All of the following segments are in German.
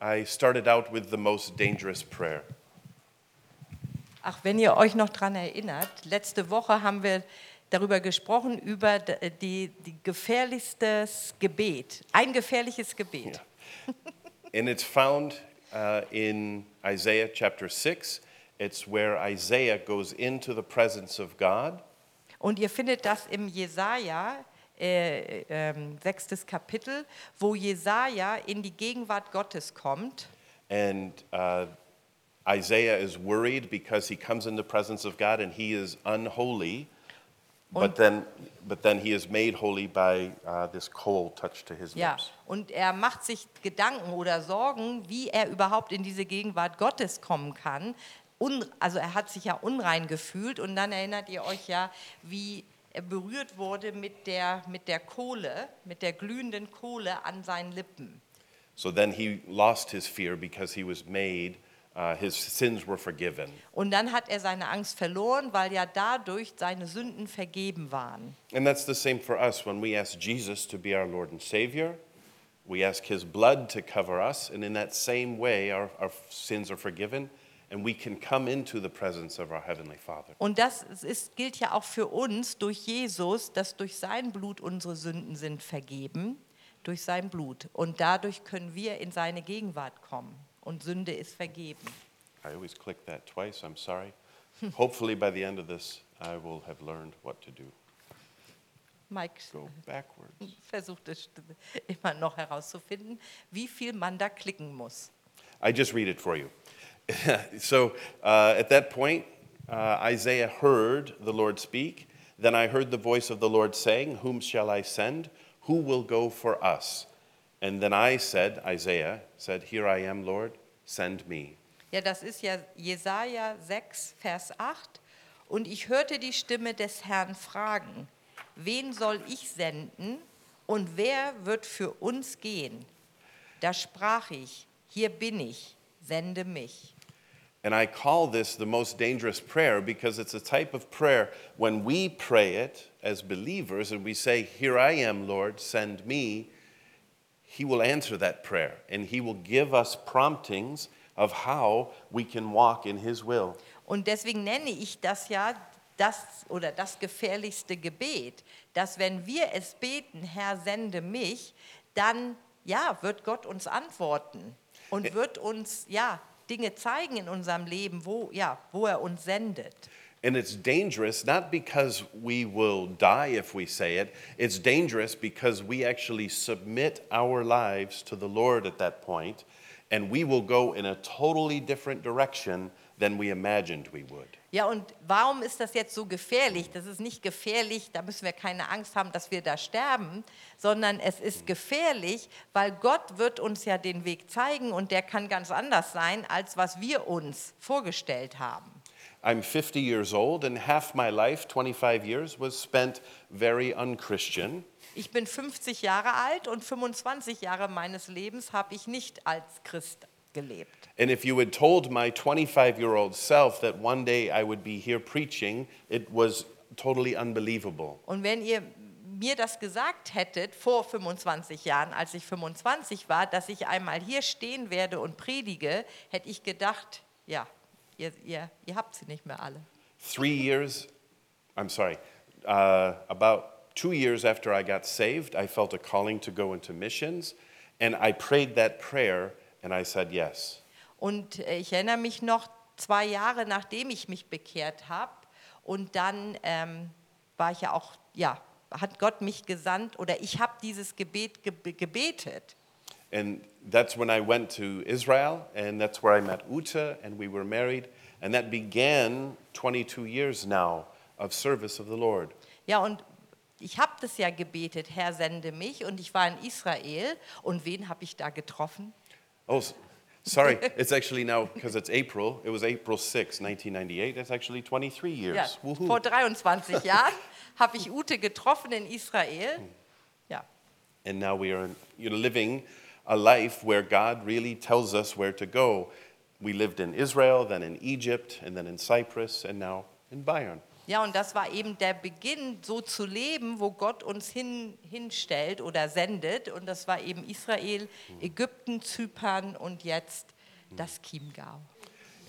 I started out with the most dangerous prayer. Ach, wenn ihr euch noch daran erinnert, letzte Woche haben wir darüber gesprochen, über d- die, die gefährlichstes Gebet, ein gefährliches Gebet. And it's found uh, in Isaiah chapter 6. It's where Isaiah goes into the presence of God Und ihr findet das im Jesaja, äh, ähm, sechstes Kapitel, wo Jesaja in die Gegenwart Gottes kommt. And uh, Isaiah is worried because he comes in the presence of God and he is unholy, but Und- then, but then he is made holy by uh, this coal touched to his Ja, lips. und er macht sich Gedanken oder Sorgen, wie er überhaupt in diese Gegenwart Gottes kommen kann. Un, also er hat sich ja unrein gefühlt und dann erinnert ihr euch ja, wie berührt wurde mit der, mit der Kohle, mit der glühenden Kohle an seinen Lippen. So then he lost his fear because he was made, uh, his sins were forgiven. Und dann hat er seine Angst verloren, weil ja dadurch seine Sünden vergeben waren. And that's the same for us when we ask Jesus to be our Lord and Savior. We ask his blood to cover us, and in that same way, our, our sins are forgiven, and we can come into the presence of our Heavenly Father. Und das ist, gilt ja auch für uns durch Jesus, dass durch sein Blut unsere Sünden sind vergeben, durch sein Blut. Und dadurch können wir in seine Gegenwart kommen. Und Sünde ist vergeben. I always click that twice, I'm sorry. Hopefully, by the end of this, I will have learned what to do. Mike Go backwards. versucht es immer noch herauszufinden, wie viel man da klicken muss. I just read it for you. so uh, at that point, uh, Isaiah heard the Lord speak. Then I heard the voice of the Lord saying, Whom shall I send? Who will go for us? And then I said, Isaiah said, Here I am, Lord, send me. Ja, das ist ja Jesaja 6, Vers 8. Und ich hörte die Stimme des Herrn fragen: Wen soll ich senden und wer wird für uns gehen? Da sprach ich: Hier bin ich, sende mich. And I call this the most dangerous prayer because it's a type of prayer when we pray it as believers and we say, Here I am, Lord, send me. He will answer that prayer and He will give us promptings of how we can walk in His will. Und deswegen nenne ich das ja das oder das gefährlichste Gebet, dass wenn wir es beten, Herr, sende mich, dann ja, wird Gott uns antworten und äh, wird uns ja Dinge zeigen in unserem Leben, wo ja, wo er uns sendet. And it's dangerous not because we will die if we say it, it's dangerous because we actually submit our lives to the Lord at that point, and we will go in a totally different direction than we imagined we would. Ja, und warum ist das jetzt so gefährlich? Das ist nicht gefährlich, da müssen wir keine Angst haben, dass wir da sterben, sondern es ist gefährlich, weil Gott wird uns ja den Weg zeigen und der kann ganz anders sein, als was wir uns vorgestellt haben. I'm 50 years old, and half my life, 25 years, was spent very unchristian. Ich bin 50 Jahre alt und 25 Jahre meines Lebens habe ich nicht als Christ gelebt. And if you had told my 25 year old self that one day I would be here preaching, it was totally unbelievable. Und wenn ihr mir das gesagt hättet vor 25 Jahren, als ich 25 war, dass ich einmal hier stehen werde und predige, hätte ich gedacht, ja, ihr, ihr, ihr habt sie nicht mehr alle. Three years, I'm sorry, uh, about two years after I got saved, I felt a calling to go into missions, and I prayed that prayer and I said yes. Und äh, ich erinnere mich noch zwei Jahre nachdem ich mich bekehrt habe und dann ähm, war ich ja auch, ja, hat Gott mich gesandt oder ich habe dieses Gebet ge gebetet. And that's when I went to Israel, and that's where I met Uta, and we were married. And that began 22 years now of service of the Lord. Ja, und ich habe das ja gebetet, Herr, sende mich. Und ich war in Israel. Und wen habe ich da getroffen? Oh, sorry, it's actually now, because it's April, it was April 6, 1998. That's actually 23 years. Ja, Woohoo. vor 23 Jahren habe ich Ute getroffen in Israel. Hm. Ja, And now we are in, you know, living a life where God really tells us where to go. We lived in Israel, then in Egypt, and then in Cyprus, and now in Bayern. Ja, und das war eben der Beginn, so zu leben, wo Gott uns hin, hinstellt oder sendet. Und das war eben Israel, Ägypten, Zypern und jetzt das Chiemgau.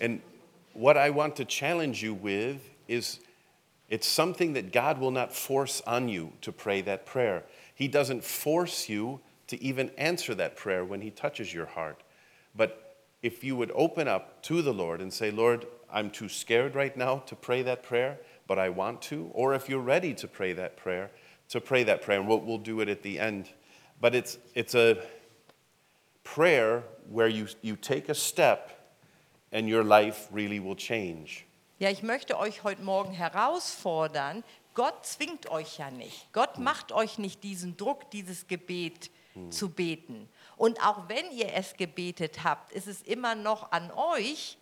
And what I want to challenge you with is it's something that God will not force on you to pray that prayer. He doesn't force you to even answer that prayer when He touches your heart. But if you would open up to the Lord and say, Lord, I'm too scared right now to pray that prayer, but I want to, or if you're ready to pray that prayer, to pray that prayer, and we'll, we'll do it at the end. But it's, it's a prayer where you, you take a step and your life really will change. Ja, ich möchte euch heute Morgen herausfordern. Gott zwingt euch ja nicht. Gott macht euch nicht diesen Druck, dieses Gebet zu beten. Und auch wenn ihr es gebetet habt, ist es immer noch an euch,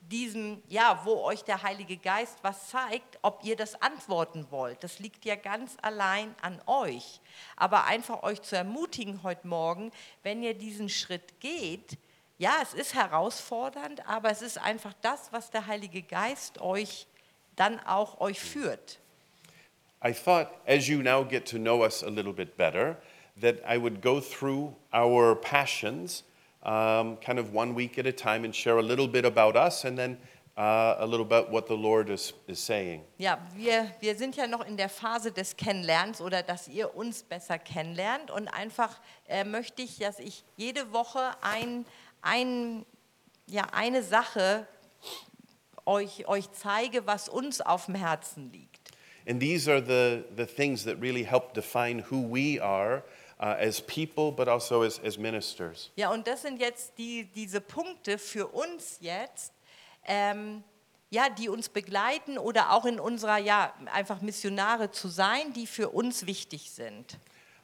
diesen, ja, wo euch der Heilige Geist was zeigt, ob ihr das antworten wollt. Das liegt ja ganz allein an euch. Aber einfach euch zu ermutigen heute Morgen, wenn ihr diesen Schritt geht, ja, es ist herausfordernd, aber es ist einfach das, was der Heilige Geist euch dann auch euch führt. I thought, as you now get to know us a little bit better, that I would go through our passions um, kind of one week at a time and share a little bit about us and then uh, a little bit what the Lord is, is saying. Ja, wir, wir sind ja noch in der Phase des Kennenlernens oder dass ihr uns besser kennenlernt. Und einfach äh, möchte ich, dass ich jede Woche ein, ein, ja, eine Sache euch, euch zeige, was uns auf dem Herzen liegt. And these are the, the things that really help define who we are uh, as people, but also as, as ministers. Ja, und das sind jetzt die, diese Punkte für uns jetzt, ähm, ja, die uns begleiten oder auch in unserer, ja, einfach Missionare zu sein, die für uns wichtig sind.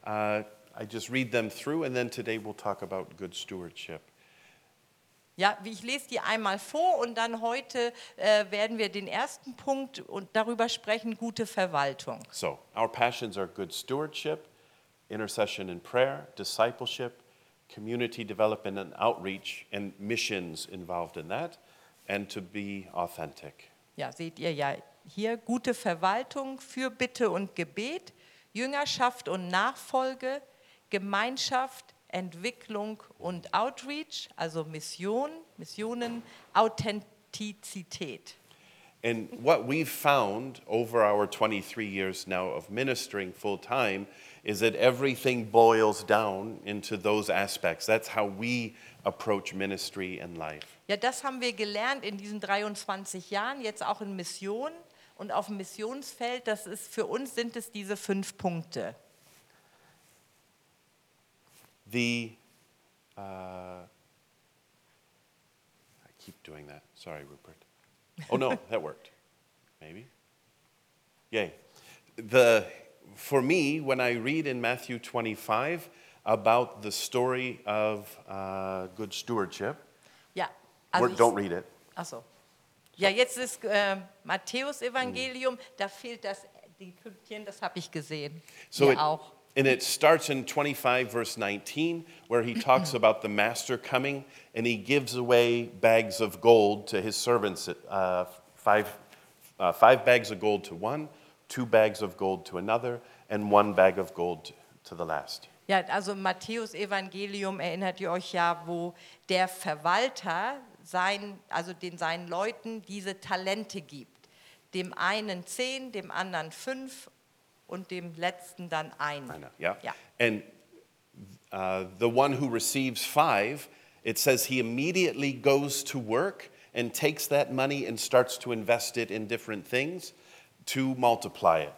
Uh, I just read them through, and then today we'll talk about good stewardship. Ja, ich lese die einmal vor und dann heute äh, werden wir den ersten Punkt und darüber sprechen, gute Verwaltung. So, our passions are good stewardship, intercession and prayer, discipleship, community development and outreach, and missions involved in that, and to be authentic. Ja, seht ihr ja hier gute Verwaltung für Bitte und Gebet, Jüngerschaft und Nachfolge, Gemeinschaft, Entwicklung und Outreach, also Mission, Missionen, Authentizität. And what we've found over our 23 years now of ministering full time is that everything boils down into those aspects. That's how we approach ministry and life. Ja, das haben wir gelernt in diesen 23 Jahren, jetzt auch in Mission und auf dem Missionsfeld. Das ist für uns sind es diese fünf Punkte. The, uh, I keep doing that. Sorry, Rupert. Oh no, that worked. Maybe. Yay. The, for me, when I read in Matthew 25 about the story of uh, good stewardship, we're- also ich- don't read it. Ach so. Ja, jetzt ist äh, Matthäus Evangelium, da fehlt das die Pünktchen, das habe ich gesehen. So it, auch. and it starts in 25, verse 19, where he talks about the master coming and he gives away bags of gold to his servants uh, five, uh, five bags of gold to one, two bags of gold to another, and one bag of gold to the last. Ja, also im Matthäus Evangelium erinnert ihr euch ja, wo der Verwalter sein, also den seinen Leuten diese Talente gibt. Dem einen zehn, dem anderen fünf und dem letzten dann ein. Einer, yeah? Ja. And uh, the one who receives five, it says he immediately goes to work and takes that money and starts to invest it in different things to multiply it.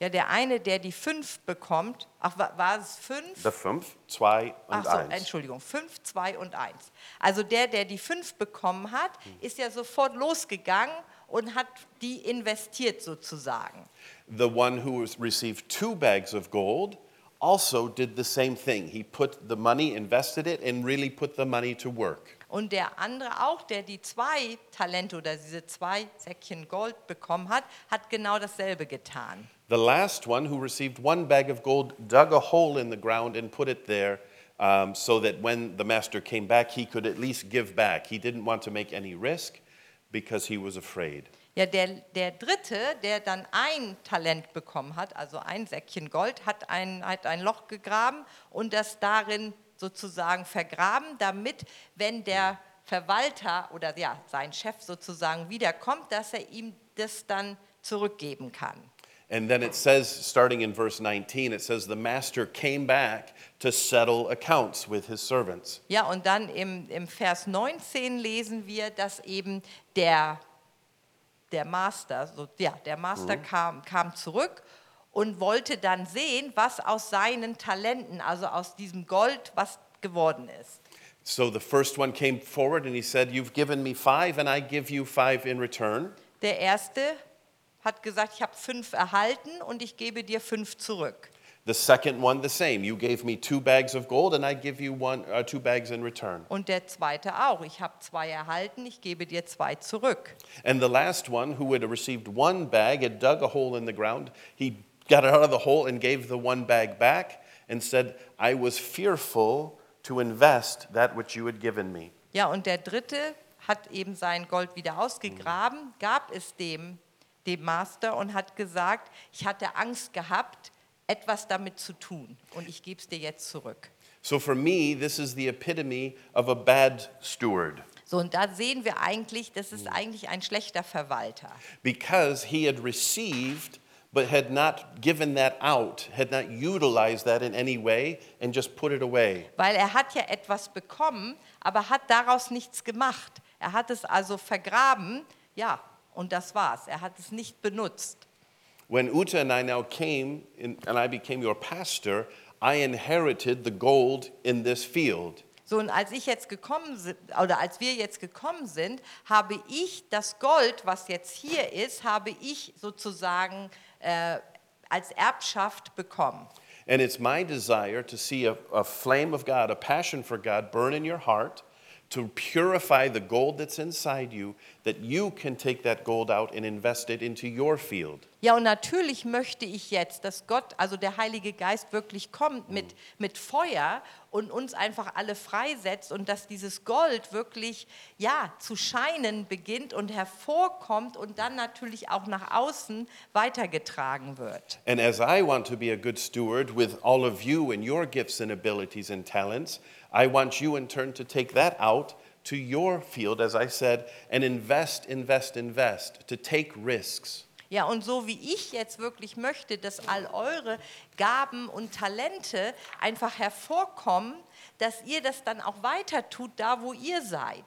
Ja, der eine, der die fünf bekommt, ach, wa- war es fünf? The fünf, zwei Ach und so, eins. Entschuldigung, fünf, zwei und eins. Also der, der die fünf bekommen hat, ist ja sofort losgegangen und hat die investiert sozusagen. The one who was- received two bags of gold also did the same thing. He put the money, invested it, and really put the money to work. Und der andere auch, der die zwei Talente oder diese zwei Säckchen Gold bekommen hat, hat genau dasselbe getan. The last one, who received one bag of gold, dug a hole in the ground and put it there um, so that when the master came back, he could at least give back. He didn't want to make any risk because he was afraid. Ja, der, der dritte, der dann ein Talent bekommen hat, also ein Säckchen Gold, hat ein, hat ein Loch gegraben und das darin sozusagen vergraben, damit, wenn der Verwalter oder ja, sein Chef sozusagen wiederkommt, dass er ihm das dann zurückgeben kann. And then it says, starting in verse 19, it says, The master came back to settle accounts with his servants. Ja, und dann im, im Vers 19 lesen wir, dass eben der, der Master, so, ja, der Master kam, kam zurück und wollte dann sehen, was aus seinen Talenten, also aus diesem Gold, was geworden ist. So the first one came forward and he said, You've given me five, and I give you five in return. Der erste hat gesagt, ich habe fünf erhalten und ich gebe dir fünf zurück. The second one, the same. You gave me two bags of gold, and I give you one, uh, two bags in return. Und der zweite auch, ich habe zwei erhalten, ich gebe dir zwei zurück. And the last one, who had received one bag, had dug a hole in the ground. He got it out of the hole and gave the one bag back and said, I was fearful to invest that which you had given me. Ja, und der dritte hat eben sein Gold wieder ausgegraben, gab es dem, dem Master und hat gesagt, ich hatte Angst gehabt, etwas damit zu tun und ich gebe es dir jetzt zurück. So for me, this is the epitome of a bad steward So, und da sehen wir eigentlich, das ist eigentlich ein schlechter Verwalter. because he had received but had not given that out, had not utilized that in any way, and just put it away. Weil er hat ja etwas bekommen, aber hat daraus nichts gemacht. Er hat es also vergraben, ja, und das war's. Er hat es nicht benutzt. When Uta and I now came in, and I became your pastor, I inherited the gold in this field. So, und als ich jetzt gekommen sind, oder als wir jetzt gekommen sind, habe ich das Gold, was jetzt hier ist, habe ich sozusagen äh, als Erbschaft bekommen. And it's my desire to see a, a flame of God, a passion for God burn in your heart to purify the gold that's inside you, that you can take that gold out and invest it into your field. Ja, und natürlich möchte ich jetzt, dass Gott, also der Heilige Geist, wirklich kommt mit, mit Feuer und uns einfach alle freisetzt und dass dieses Gold wirklich, ja, zu scheinen beginnt und hervorkommt und dann natürlich auch nach außen weitergetragen wird. And as I want to be a good steward with all of you and your gifts and abilities and talents, I want you in turn to take that out to your field, as I said, and invest, invest, invest, to take risks. Ja, und so wie ich jetzt wirklich möchte, dass all eure Gaben und Talente einfach hervorkommen, dass ihr das dann auch weiter tut, da wo ihr seid.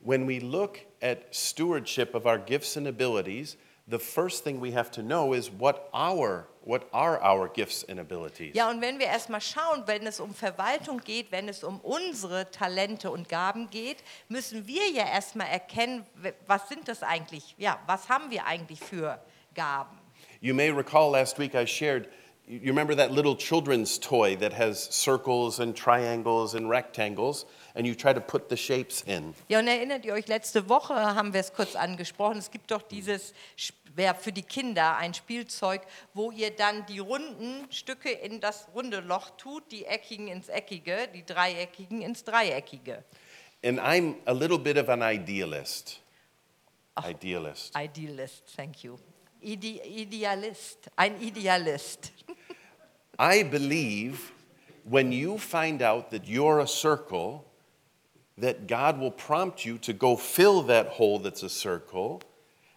When we look at stewardship of our gifts and abilities, the first thing we have to know is what our what are our gifts and abilities. Ja, und wenn wir erstmal schauen, wenn es um Verwaltung geht, wenn es um unsere Talente und Gaben geht, müssen wir ja erstmal erkennen, was sind das eigentlich? Ja, was haben wir eigentlich für Gaben? You may recall last week I shared you remember that little children's toy that has circles and triangles and rectangles and you try to put the shapes in. Ja, und erinnert ihr euch, letzte Woche haben wir es kurz angesprochen, es gibt doch dieses, für die Kinder ein Spielzeug, wo ihr dann die runden Stücke in das runde Loch tut, die eckigen ins eckige, die dreieckigen ins dreieckige. And I'm a little bit of an idealist. Idealist. Idealist, thank you. Ide Idealist, ein Idealist. I believe when you find out that you're a circle, that God will prompt you to go fill that hole that's a circle,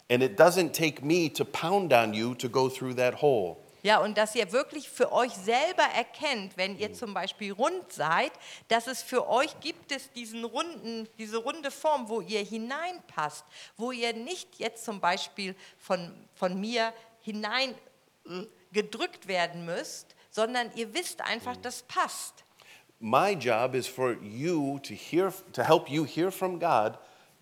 and it doesn't take me to pound on you to go through that hole. Ja, und dass ihr wirklich für euch selber erkennt, wenn ihr zum Beispiel rund seid, dass es für euch gibt es diesen runden, diese runde Form, wo ihr hineinpasst, wo ihr nicht jetzt zum Beispiel von, von mir hinein äh, gedrückt werden müsst, sondern ihr wisst einfach, das passt. My job is for you to hear to help you hear from God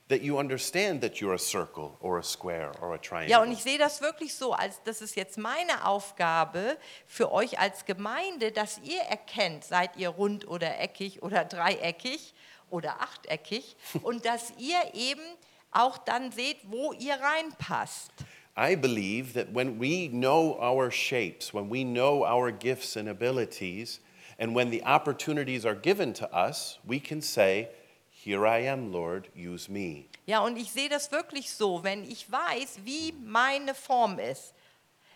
that you understand that you're a circle or a square or a triangle. Ja, und ich sehe das wirklich so, als das ist jetzt meine Aufgabe für euch als Gemeinde, dass ihr erkennt, seid ihr rund oder eckig oder dreieckig oder achteckig und dass ihr eben auch dann seht, wo ihr reinpasst. I believe that when we know our shapes, when we know our gifts and abilities, and when the opportunities are given to us, we can say, Here I am, Lord, use me. Ja, und ich sehe das wirklich so, wenn ich weiß, wie meine Form ist,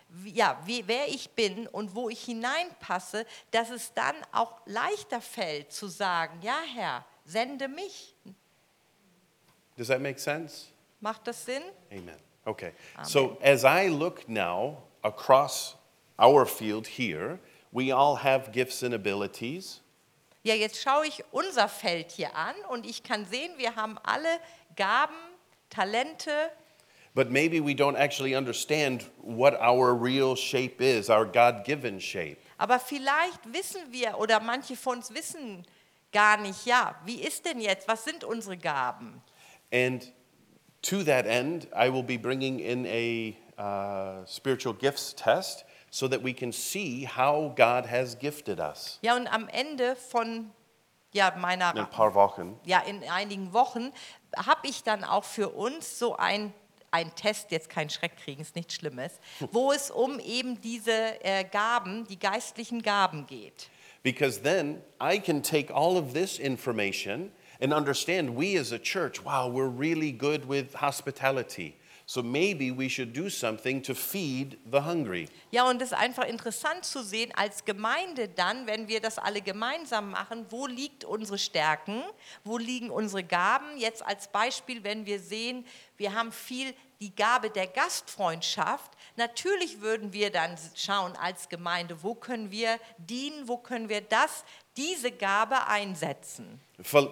wie- ja, wie, wer ich bin und wo ich hineinpasse, dass es dann auch leichter fällt zu sagen, ja Herr, sende mich. Does that make sense? Macht das Sinn? Amen. Okay. So as I look now across our field here, we all have gifts and abilities. Ja, jetzt schaue ich unser Feld hier an und ich kann sehen, wir haben alle Gaben, Talente, But maybe we don't actually understand what our real shape is, our God given shape. aber vielleicht wissen wir oder manche von uns wissen gar nicht, ja, wie ist denn jetzt, was sind unsere Gaben? And to that end, I will be bringing in a uh, spiritual gifts test so that we can see how God has gifted us. Ja, und am Ende von ja, meiner In ein paar Wochen. ja, in einigen Wochen habe ich dann auch für uns so ein, ein Test, jetzt kein Schreck kriegen, ist nichts Schlimmes, wo es um eben diese äh, Gaben, die geistlichen Gaben geht. Because then I can take all of this information and understand we as a church, wow, we're really good with hospitality. So maybe we should do something to feed the hungry. Ja, und es ist einfach interessant zu sehen, als Gemeinde dann, wenn wir das alle gemeinsam machen, wo liegt unsere Stärken, wo liegen unsere Gaben. Jetzt als Beispiel, wenn wir sehen, wir haben viel die Gabe der Gastfreundschaft. Natürlich würden wir dann schauen als Gemeinde, wo können wir dienen, wo können wir das, diese Gabe einsetzen.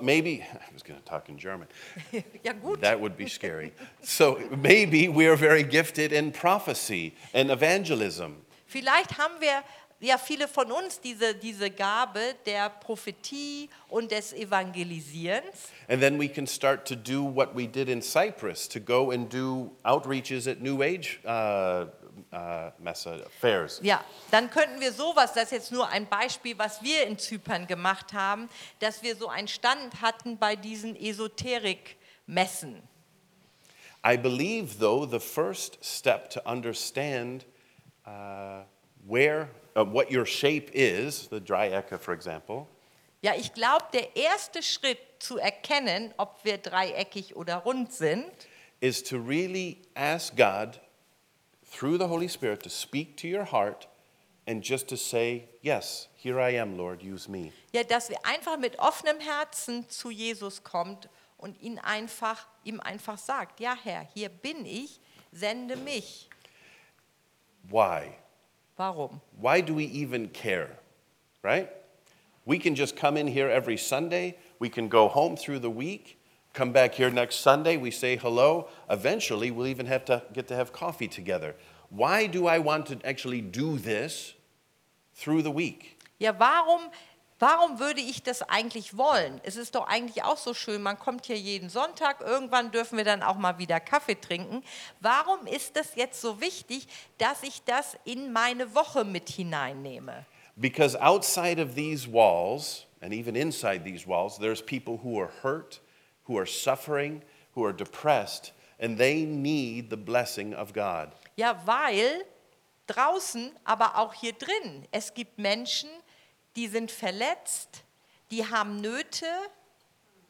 Maybe, I was going to talk in German. Ja gut. That would be scary. So maybe we are very gifted in prophecy and evangelism. Vielleicht haben wir, ja viele von uns, diese, diese Gabe der Prophetie und des Evangelisierens. And then we can start to do what we did in Cyprus to go and do outreaches at New Age uh, uh, messa fairs. Ja, dann könnten wir sowas, das ist jetzt nur ein Beispiel, was wir in Zypern gemacht haben, dass wir so einen Stand hatten bei diesen Esoterik-Messen. I believe, though, the first step to understand uh, where, uh, what your shape is, the Dryeka, for example, Ja, ich glaube, der erste Schritt zu erkennen, ob wir dreieckig oder rund sind, is to really ask God through the Holy Spirit to speak to your heart and just to say, Yes, here I am, Lord, use me. ja, dass wir einfach mit offenem Herzen zu Jesus kommt und ihn einfach, ihm einfach sagt, ja Herr, hier bin ich, sende mich. Why? Warum? Why do we even care? Right? We can just come in here every Sunday, we can go home through the week, come back here next Sunday, we say hello. Eventually, we'll even have to get to have coffee together. Why do I want to actually do this through the week? Ja, warum, warum würde ich das eigentlich wollen? Es ist doch eigentlich auch so schön, man kommt hier jeden Sonntag, irgendwann dürfen wir dann auch mal wieder Kaffee trinken. Warum ist das jetzt so wichtig, dass ich das in meine Woche mit hineinnehme? Because outside of these walls, and even inside these walls, there's people who are hurt, who are suffering, who are depressed, and they need the blessing of God. Ja, weil draußen, aber auch hier drin, es gibt Menschen, die sind verletzt, die haben Nöte,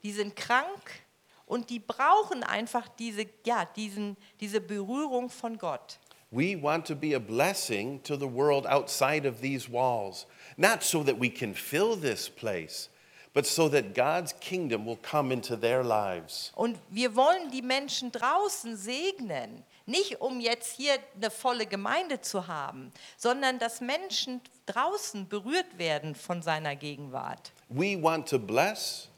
die sind krank und die brauchen einfach diese, ja, diesen, diese Berührung von Gott. We want to be a blessing to the world outside of these walls, not so that we can fill this place, but so that God's kingdom will come into their lives. Und wir wollen die Menschen draußen segnen, nicht um jetzt hier eine volle Gemeinde zu haben, sondern dass Menschen draußen berührt werden von seiner Gegenwart. We want to bless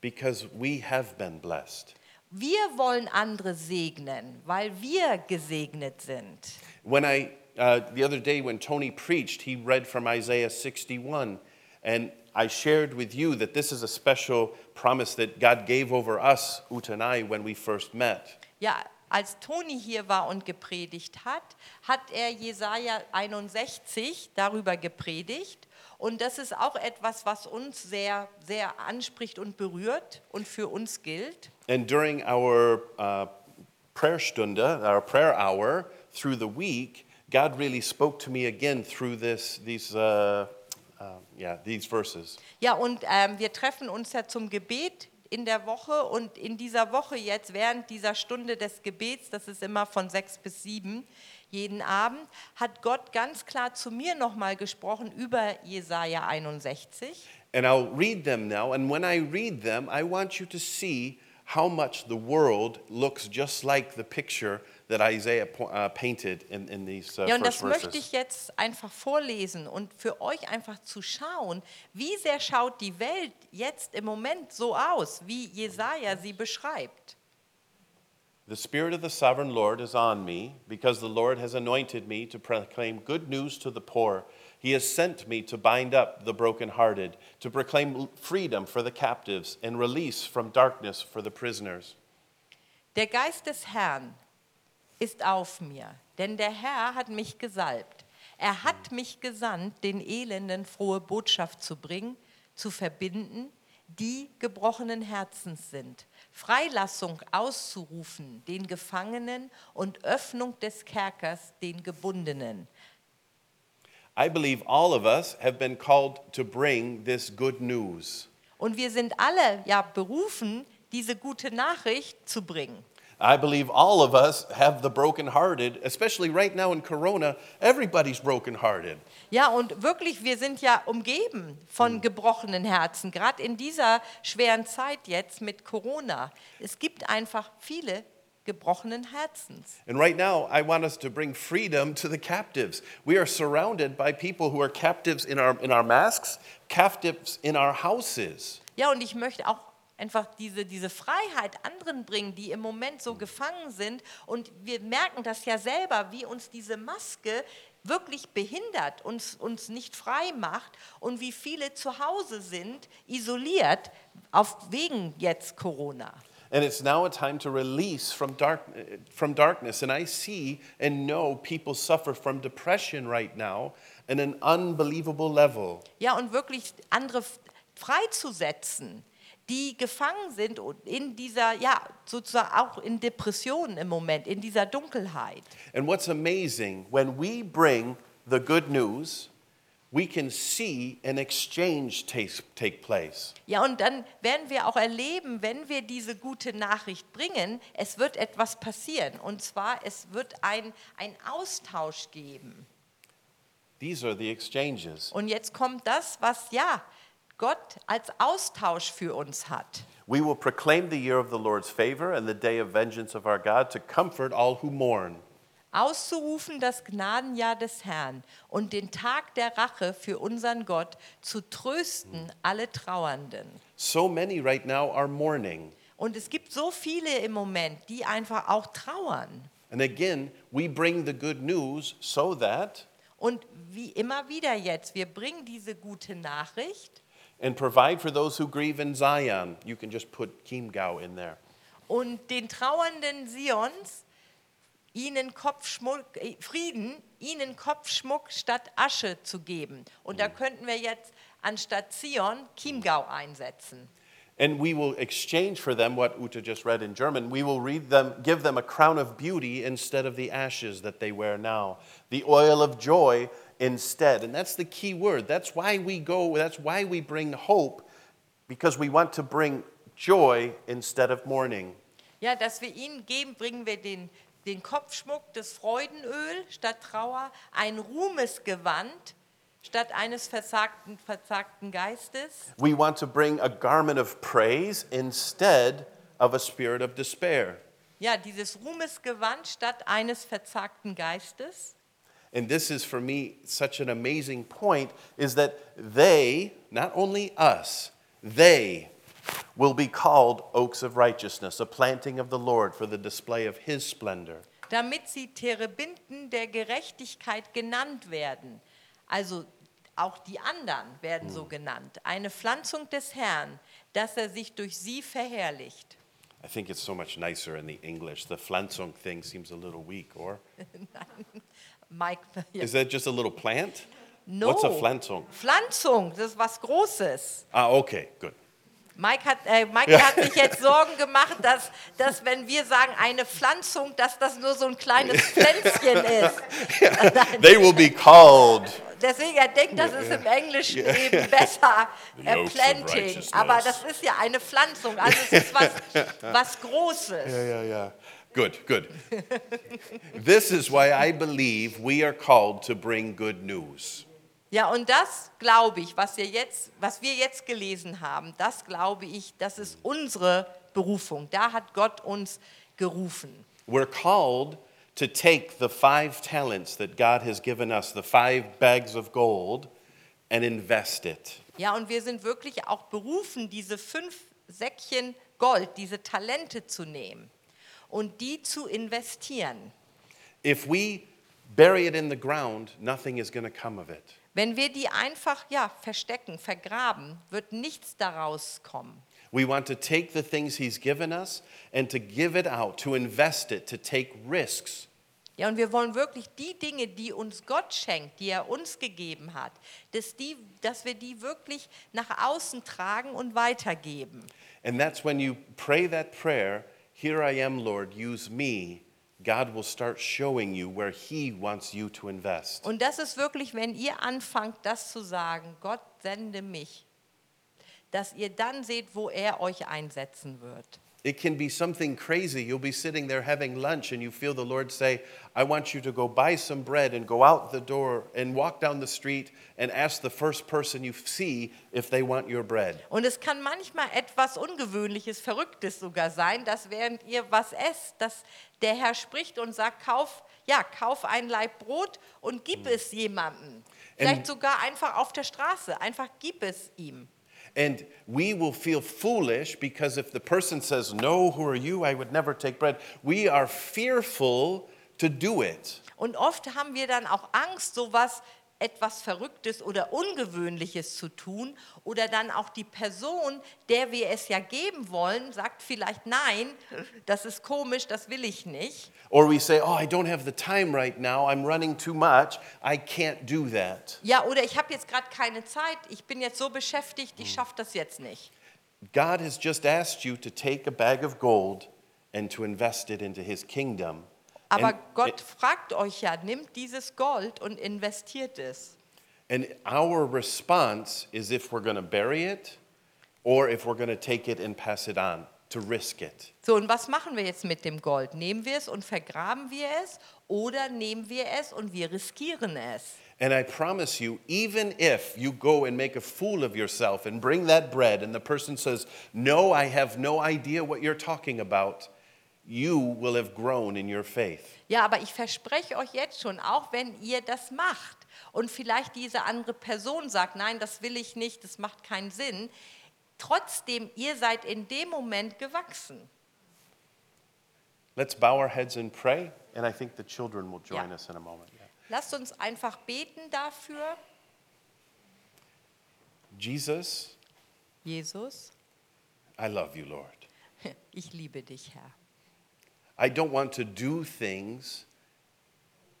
because we have been blessed. Wir wollen andere segnen, weil wir gesegnet sind. When I, uh, the other day when Tony preached, he read from Isaiah 61, and I shared with you that this is a special promise that God gave over us, Uta and I, when we first met. Ja, als Toni hier war und gepredigt hat, hat er Jesaja 61 darüber gepredigt. Und das ist auch etwas, was uns sehr, sehr anspricht und berührt und für uns gilt. And during our uh, prayer stunde, our prayer hour through the week, God really spoke to me again through this, these, uh, uh, yeah, these verses. Ja, und ähm, wir treffen uns ja zum Gebet in der Woche und in dieser Woche jetzt während dieser Stunde des Gebets, das ist immer von sechs bis sieben jeden Abend, hat Gott ganz klar zu mir nochmal gesprochen über Jesaja 61. And I'll read them now. And when I read them, I want you to see how much the world looks just like the picture that Isaiah uh, painted in, in these uh, Ja, und das möchte ich jetzt einfach vorlesen und für euch einfach zu schauen, wie sehr schaut die Welt jetzt im Moment so aus, wie Jesaja sie beschreibt. The Spirit of the Sovereign Lord is on me, because the Lord has anointed me to proclaim good news to the poor. He has sent me to bind up the brokenhearted, to proclaim freedom for the captives, and release from darkness for the prisoners. Der Geist des Herrn ist auf mir, denn der Herr hat mich gesalbt. Er hat mich gesandt, den Elenden frohe Botschaft zu bringen, zu verbinden, die gebrochenen Herzens sind, Freilassung auszurufen den Gefangenen und Öffnung des Kerkers den Gebundenen. I believe all of us have been called to bring this good news. Und wir sind alle ja berufen, diese gute Nachricht zu bringen. I believe all of us have the brokenhearted, especially right now in Corona, everybody's brokenhearted. Ja, und wirklich, wir sind ja umgeben von gebrochenen Herzen, gerade in dieser schweren Zeit jetzt mit Corona. Es gibt einfach viele gebrochenen Herzens. And right now, I want us to bring freedom to the captives. We are surrounded by people who are captives in our, in our masks, captives in our houses. Ja, und ich möchte auch einfach diese, diese Freiheit anderen bringen, die im Moment so gefangen sind. Und wir merken das ja selber, wie uns diese Maske wirklich behindert, uns, uns nicht frei macht und wie viele zu Hause sind, isoliert, auf wegen jetzt Corona. And it's now a time to release from, dark, from darkness. And I see and know people suffer from depression right now in an unbelievable level. Ja, und wirklich andere freizusetzen, die gefangen sind und in dieser, ja, sozusagen auch in Depressionen im Moment, in dieser Dunkelheit. And what's amazing, when we bring the good news, we can see an exchange take, take place. Ja, und dann werden wir auch erleben, wenn wir diese gute Nachricht bringen, es wird etwas passieren. Und zwar, es wird ein, ein Austausch geben. These are the exchanges. Und jetzt kommt das, was ja Gott als Austausch für uns hat. We will proclaim the year of the Lord's favor and the day of vengeance of our God to comfort all who mourn. Auszurufen das Gnadenjahr des Herrn und den Tag der Rache für unseren Gott zu trösten alle Trauernden. So many right now are mourning. Und es gibt so viele im Moment, die einfach auch trauern. And again, we bring the good news so that Und wie immer wieder jetzt, wir bringen diese gute Nachricht and provide for those who grieve in Zion. You can just put Chiemgau in there. und den Trauernden Sions ihnen Kopfschmuck, äh, Frieden, ihnen Kopfschmuck statt Asche zu geben. Und da mm. könnten wir jetzt anstatt Zion Chiemgau einsetzen. And we will exchange for them what Uta just read in German. We will read them, give them a crown of beauty instead of the ashes that they wear now, the oil of joy instead. And that's the key word. That's why we go, that's why we bring hope, because we want to bring joy instead of mourning. Ja, dass wir ihnen geben, bringen wir den, den Kopfschmuck des Freudenöl statt Trauer, ein Ruhmesgewand statt eines verzagten, verzagten Geistes. We want to bring a garment of praise instead of a spirit of despair. Ja, dieses Ruhmesgewand statt eines verzagten Geistes. And this is for me such an amazing point is that they, not only us, they will be called oaks of righteousness, a planting of the Lord for the display of his splendor. damit sie Terebinden der Gerechtigkeit genannt werden. Also auch die anderen werden so genannt. Eine Pflanzung des Herrn, dass er sich durch sie verherrlicht. I think it's so much nicer in the English. The Pflanzung thing seems a little weak, or? Mike, ja. Is that just a little plant? no. What's a Pflanzung? Pflanzung, das ist was Großes. Ah, okay, good. Mike hat, äh, Mike hat sich jetzt Sorgen gemacht, dass, dass wenn wir sagen eine Pflanzung, dass das nur so ein kleines Pflänzchen ist. They will be called. Deswegen, er denkt, das ist im Englischen eben besser äh, Planting. Aber das ist ja eine Pflanzung, also es ist was, was Großes. Yeah, yeah, yeah. Good, good. this is why I believe we are called to bring good news. Ja, und das glaube ich, was wir, jetzt, was wir jetzt gelesen haben, das glaube ich, das ist unsere Berufung. Da hat Gott uns gerufen. We're called to take the five talents that God has given us, the five bags of gold, and invest it. Ja, und wir sind wirklich auch berufen, diese fünf Säckchen Gold, diese Talente zu nehmen und die zu investieren. If we bury it in the ground, nothing is going to come of it. Wenn wir die einfach ja, verstecken, vergraben, wird nichts daraus kommen. We want to take the things He's given us and to give it out, to invest it, to take risks. Ja, und wir wollen wirklich die Dinge, die uns Gott schenkt, die er uns gegeben hat, dass, die, dass wir die wirklich nach außen tragen und weitergeben. And that's when you pray that prayer, Here I am, Lord, use me. God will start showing you where He wants you to invest. Und das ist wirklich, wenn ihr anfangt, das zu sagen, Gott sende mich, dass ihr dann seht, wo er euch einsetzen wird. It can be something crazy. You'll be sitting there having lunch and you feel the Lord say, I want you to go buy some bread and go out the door and walk down the street and ask the first person you see if they want your bread. Und es kann manchmal etwas Ungewöhnliches, Verrücktes sogar sein, dass während ihr was esst, dass der Herr spricht und sagt, kauf, ja, kauf ein Laib Brot und gib es jemandem. Vielleicht sogar einfach auf der Straße, einfach gib es ihm. And we will feel foolish because if the person says, No, who are you? I would never take bread. We are fearful to do it. Und oft haben wir dann auch Angst, sowas etwas Verrücktes oder Ungewöhnliches zu tun. Oder dann auch die Person, der wir es ja geben wollen, sagt vielleicht, nein, das ist komisch, das will ich nicht. Or we say, Oh, I don't have the time right now. I'm running too much. I can't do that. Ja, oder ich habe jetzt gerade keine Zeit, ich bin jetzt so beschäftigt, ich schaffe das jetzt nicht. God has just asked you to take a bag of gold and to invest it into His kingdom. Aber And- Gott fragt euch ja, nimmt dieses Gold und investiert es. And our response is if we're going to bury it or if we're going to take it and pass it on, to risk it. So, und was machen wir jetzt mit dem Gold? Nehmen wir es und vergraben wir es oder nehmen wir es und wir riskieren es? And I promise you, even if you go and make a fool of yourself and bring that bread, and the person says, No, I have no idea what you're talking about, you will have grown in your faith. Ja, aber ich verspreche euch jetzt schon, auch wenn ihr das macht und vielleicht diese andere Person sagt, nein, das will ich nicht, das macht keinen Sinn, trotzdem, ihr seid in dem Moment gewachsen. Let's bow our heads and pray, and I think the children will join Yeah. us in a moment. Yeah. Lasst uns einfach beten dafür. Jesus, Jesus, I love you, Lord. ich liebe dich, Herr. I don't want to do things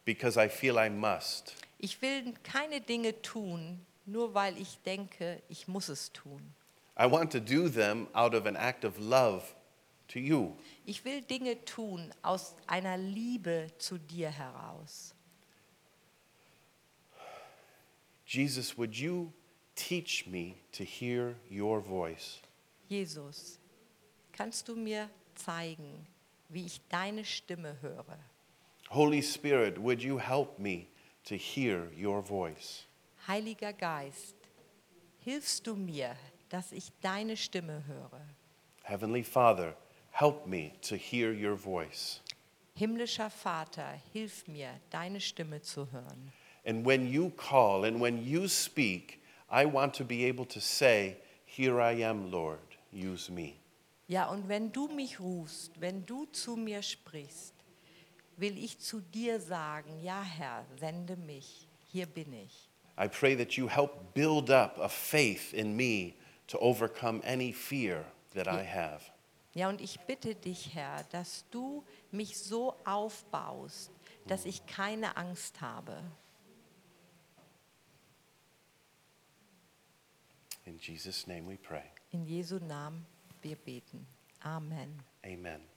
because I feel I must. Ich will keine Dinge tun, nur weil ich denke, ich muss es tun. I want to do them out of an act of love to you. Ich will Dinge tun aus einer Liebe zu dir heraus. Jesus, would you teach me to hear your voice? Jesus, kannst du mir zeigen, wie ich deine Stimme höre? Holy Spirit, would you help me to hear your voice? Heiliger Geist, hilfst du mir, dass ich deine Stimme höre? Heavenly Father, help me to hear your voice. Himmlischer Vater, hilf mir, deine Stimme zu hören. And when you call and when you speak, I want to be able to say, Here I am, Lord, use me. Ja, und wenn du mich rufst, wenn du zu mir sprichst, will ich zu dir sagen, ja Herr, sende mich, hier bin ich. I pray that you help build up a faith in me to overcome any fear that I have. Ja, und ich bitte dich, Herr, dass du mich so aufbaust, dass ich keine Angst habe. In Jesus' name we pray. In Jesu Namen wir beten. Amen. Amen.